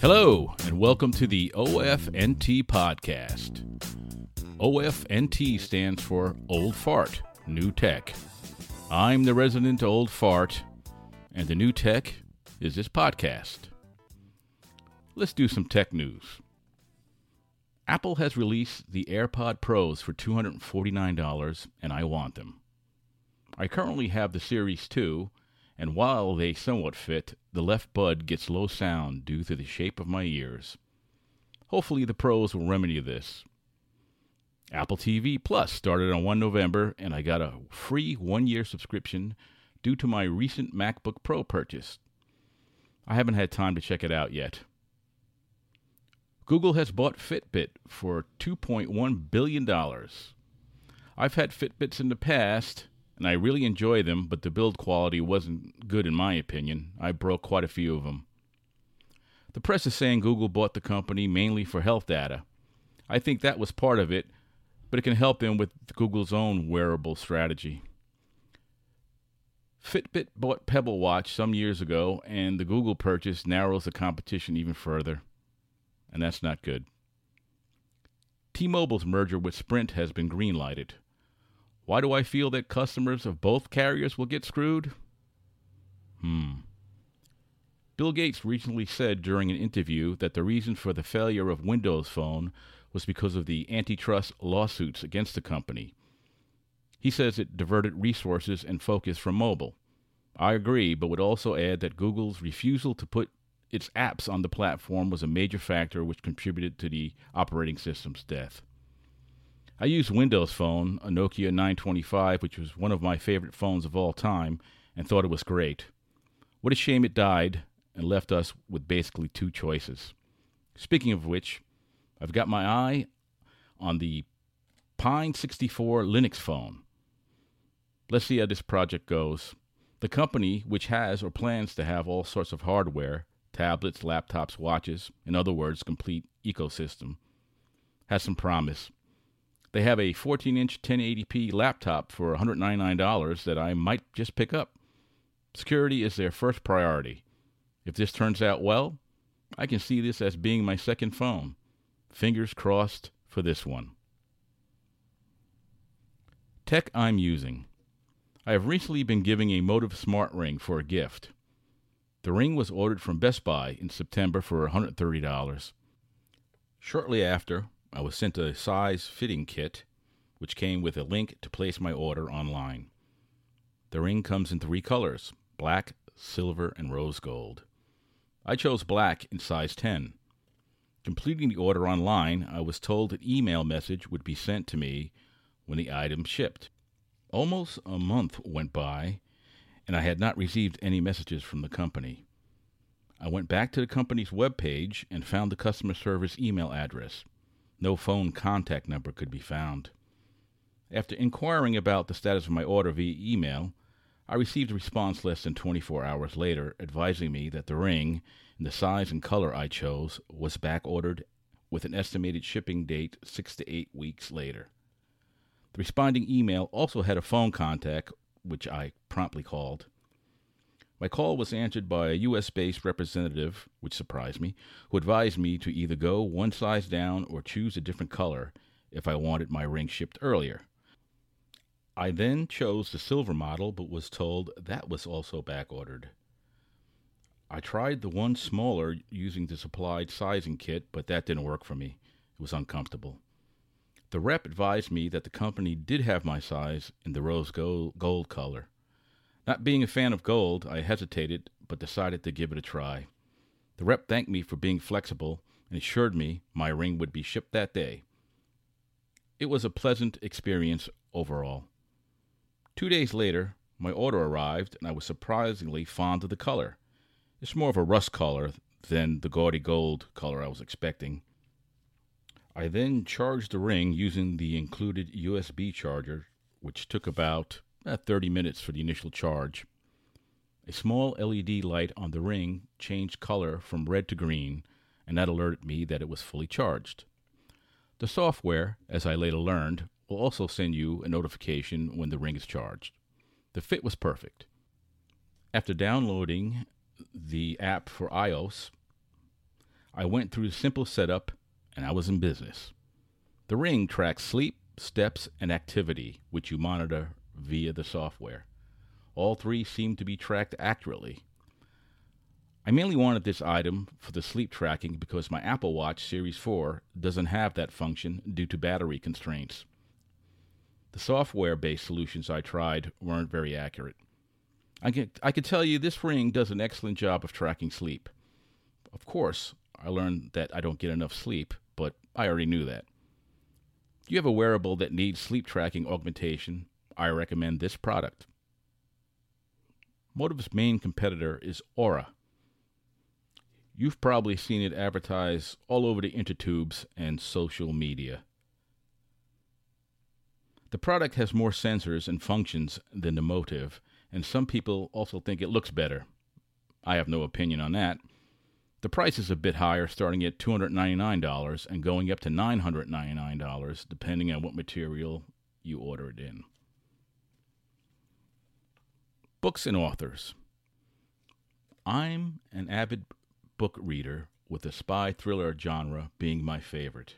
Hello, and welcome to the OFNT podcast. OFNT stands for Old Fart, New Tech. I'm the resident Old Fart, and the new tech is this podcast. Let's do some tech news. Apple has released the AirPod Pros for $249, and I want them. I currently have the Series 2, and while they somewhat fit, the left bud gets low sound due to the shape of my ears. Hopefully, the Pros will remedy this. Apple TV Plus started on 1 November, and I got a free one year subscription due to my recent MacBook Pro purchase. I haven't had time to check it out yet. Google has bought Fitbit for $2.1 billion. I've had Fitbits in the past, and I really enjoy them, but the build quality wasn't good in my opinion. I broke quite a few of them. The press is saying Google bought the company mainly for health data. I think that was part of it, but it can help them with Google's own wearable strategy. Fitbit bought Pebble Watch some years ago, and the Google purchase narrows the competition even further and that's not good. T Mobile's merger with Sprint has been greenlighted. Why do I feel that customers of both carriers will get screwed? Hmm. Bill Gates recently said during an interview that the reason for the failure of Windows Phone was because of the antitrust lawsuits against the company. He says it diverted resources and focus from mobile. I agree, but would also add that Google's refusal to put its apps on the platform was a major factor which contributed to the operating system's death. I used Windows Phone, a Nokia 925, which was one of my favorite phones of all time, and thought it was great. What a shame it died and left us with basically two choices. Speaking of which, I've got my eye on the Pine 64 Linux phone. Let's see how this project goes. The company, which has or plans to have all sorts of hardware, tablets, laptops, watches, in other words, complete ecosystem, has some promise. They have a 14 inch 1080p laptop for $199 that I might just pick up. Security is their first priority. If this turns out well, I can see this as being my second phone. Fingers crossed for this one. Tech I'm using. I have recently been giving a Motiv Smart Ring for a gift. The ring was ordered from Best Buy in September for $130. Shortly after, I was sent a size fitting kit, which came with a link to place my order online. The ring comes in three colors black, silver, and rose gold. I chose black in size 10. Completing the order online, I was told an email message would be sent to me when the item shipped. Almost a month went by, and I had not received any messages from the company. I went back to the company's web page and found the customer service email address. No phone contact number could be found. After inquiring about the status of my order via email, I received a response less than 24 hours later advising me that the ring, in the size and color I chose, was back ordered with an estimated shipping date six to eight weeks later. The responding email also had a phone contact which I promptly called. My call was answered by a U.S. based representative, which surprised me, who advised me to either go one size down or choose a different color, if I wanted my ring shipped earlier. I then chose the silver model, but was told that was also back ordered. I tried the one smaller using the supplied sizing kit, but that didn't work for me. It was uncomfortable. The rep advised me that the company did have my size in the rose gold, color. Not being a fan of gold, I hesitated, but decided to give it a try. The rep thanked me for being flexible and assured me my ring would be shipped that day. It was a pleasant experience overall. Two days later, my order arrived, and I was surprisingly fond of the color. It's more of a rust color than the gaudy gold color I was expecting. I then charged the ring using the included USB charger, which took about uh, 30 minutes for the initial charge. A small LED light on the ring changed color from red to green, and that alerted me that it was fully charged. The software, as I later learned, will also send you a notification when the ring is charged. The fit was perfect. After downloading the app for iOS, I went through the simple setup and I was in business. The ring tracks sleep, steps, and activity, which you monitor via the software. All three seem to be tracked accurately. I mainly wanted this item for the sleep tracking because my Apple Watch Series 4 doesn't have that function due to battery constraints. The software based solutions I tried weren't very accurate. I can, I can tell you this ring does an excellent job of tracking sleep. Of course, I learned that I don't get enough sleep, but I already knew that. If you have a wearable that needs sleep tracking augmentation, I recommend this product. Motiv's main competitor is Oura. You've probably seen it advertised all over the intertubes and social media. The product has more sensors and functions than the Motive, and some people also think it looks better. I have no opinion on that. The price is a bit higher, starting at $299 and going up to $999, depending on what material you order it in. Books and authors. I'm an avid book reader, with the spy thriller genre being my favorite.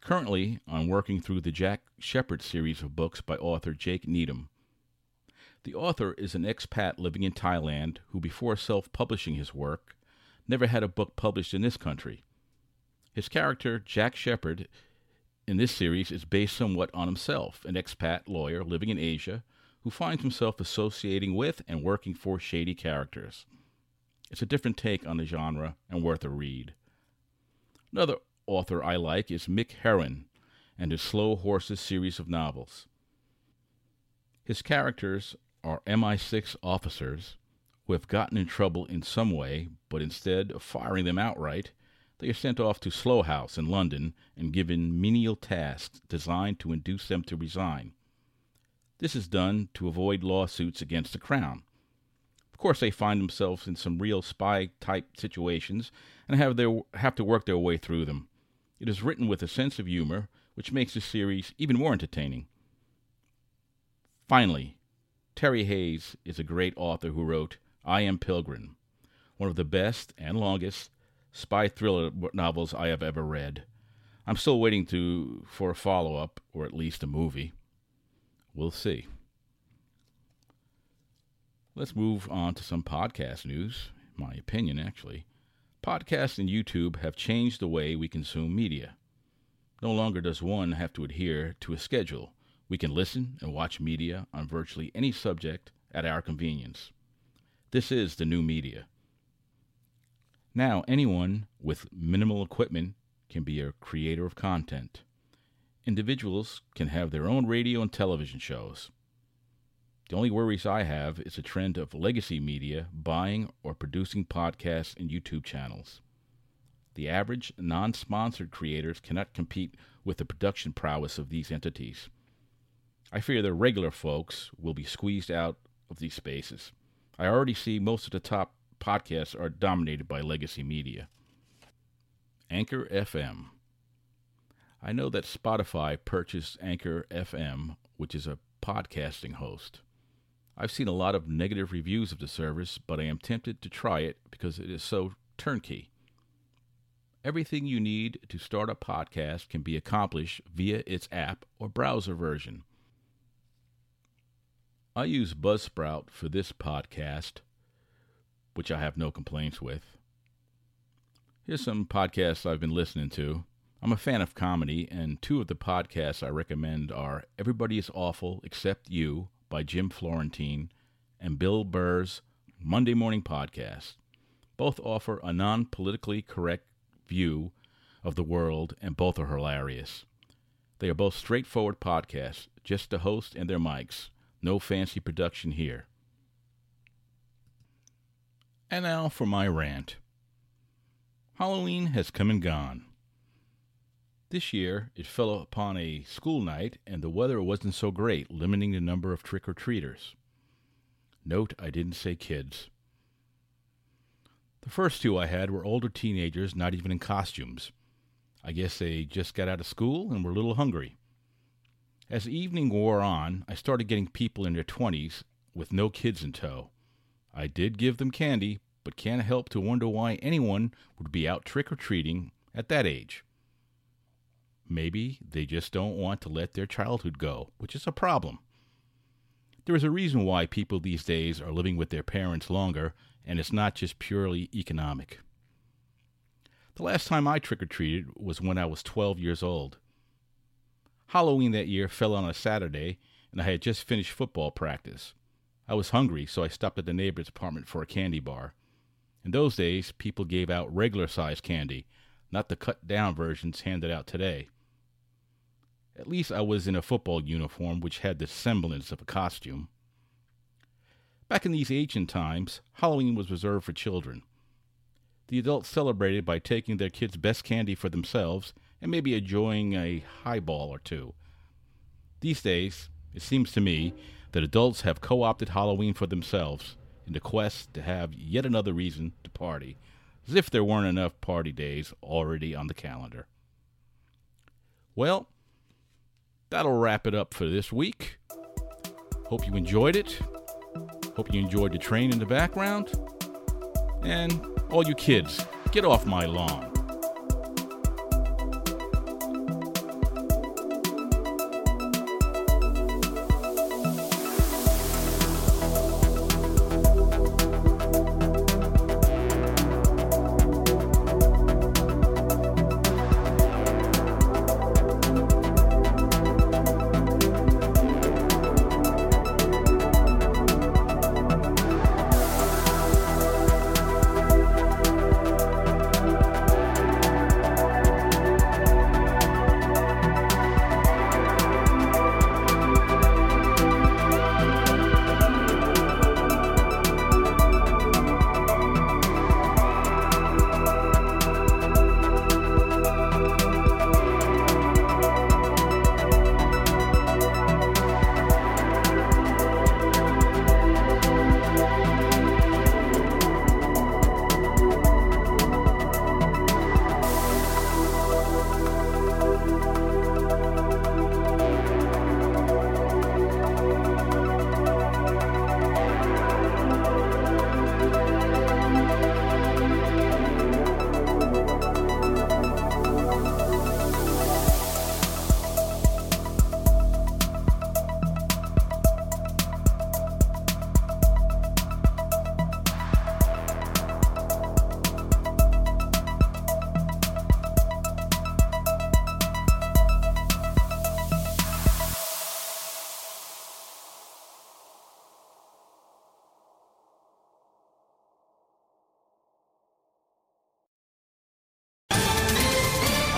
Currently, I'm working through the Jack Shepherd series of books by author Jake Needham. The author is an expat living in Thailand who, before self publishing his work, never had a book published in this country. His character, Jack Shepherd, in this series is based somewhat on himself, an expat lawyer living in Asia who finds himself associating with and working for shady characters. It's a different take on the genre and worth a read. Another author I like is Mick Herron and his Slow Horses series of novels. His characters are MI6 officers who have gotten in trouble in some way, but instead of firing them outright, they are sent off to Slough House in London and given menial tasks designed to induce them to resign. This is done to avoid lawsuits against the Crown. Of course, they find themselves in some real spy type situations and have, their, have to work their way through them. It is written with a sense of humor, which makes the series even more entertaining. Finally, Terry Hayes is a great author who wrote I Am Pilgrim, one of the best and longest spy thriller novels I have ever read. I'm still waiting to for a follow up or at least a movie. We'll see. Let's move on to some podcast news, my opinion, actually. Podcasts and YouTube have changed the way we consume media. No longer does one have to adhere to a schedule. We can listen and watch media on virtually any subject at our convenience. This is the new media. Now, anyone with minimal equipment can be a creator of content. Individuals can have their own radio and television shows. The only worries I have is a trend of legacy media buying or producing podcasts and YouTube channels. The average non sponsored creators cannot compete with the production prowess of these entities. I fear the regular folks will be squeezed out of these spaces. I already see most of the top podcasts are dominated by legacy media. Anchor FM. I know that Spotify purchased Anchor FM, which is a podcasting host. I've seen a lot of negative reviews of the service, but I am tempted to try it because it is so turnkey. Everything you need to start a podcast can be accomplished via its app or browser version. I use Buzzsprout for this podcast, which I have no complaints with. Here's some podcasts I've been listening to. I'm a fan of comedy, and two of the podcasts I recommend are Everybody is Awful Except You by Jim Florentine and Bill Burr's Monday Morning Podcast. Both offer a non politically correct view of the world, and both are hilarious. They are both straightforward podcasts, just the host and their mics. No fancy production here. And now for my rant. Halloween has come and gone. This year, it fell upon a school night, and the weather wasn't so great, limiting the number of trick or treaters. Note I didn't say kids. The first two I had were older teenagers, not even in costumes. I guess they just got out of school and were a little hungry. As the evening wore on, I started getting people in their 20s with no kids in tow. I did give them candy, but can't help to wonder why anyone would be out trick or treating at that age. Maybe they just don't want to let their childhood go, which is a problem. There is a reason why people these days are living with their parents longer, and it's not just purely economic. The last time I trick or treated was when I was 12 years old. Halloween that year fell on a Saturday, and I had just finished football practice. I was hungry, so I stopped at the neighbor's apartment for a candy bar. In those days, people gave out regular sized candy, not the cut down versions handed out today. At least I was in a football uniform which had the semblance of a costume. Back in these ancient times, Halloween was reserved for children. The adults celebrated by taking their kids' best candy for themselves and maybe enjoying a highball or two. These days, it seems to me that adults have co opted Halloween for themselves in the quest to have yet another reason to party, as if there weren't enough party days already on the calendar. Well, that'll wrap it up for this week. Hope you enjoyed it. Hope you enjoyed the train in the background. And all you kids, get off my lawn.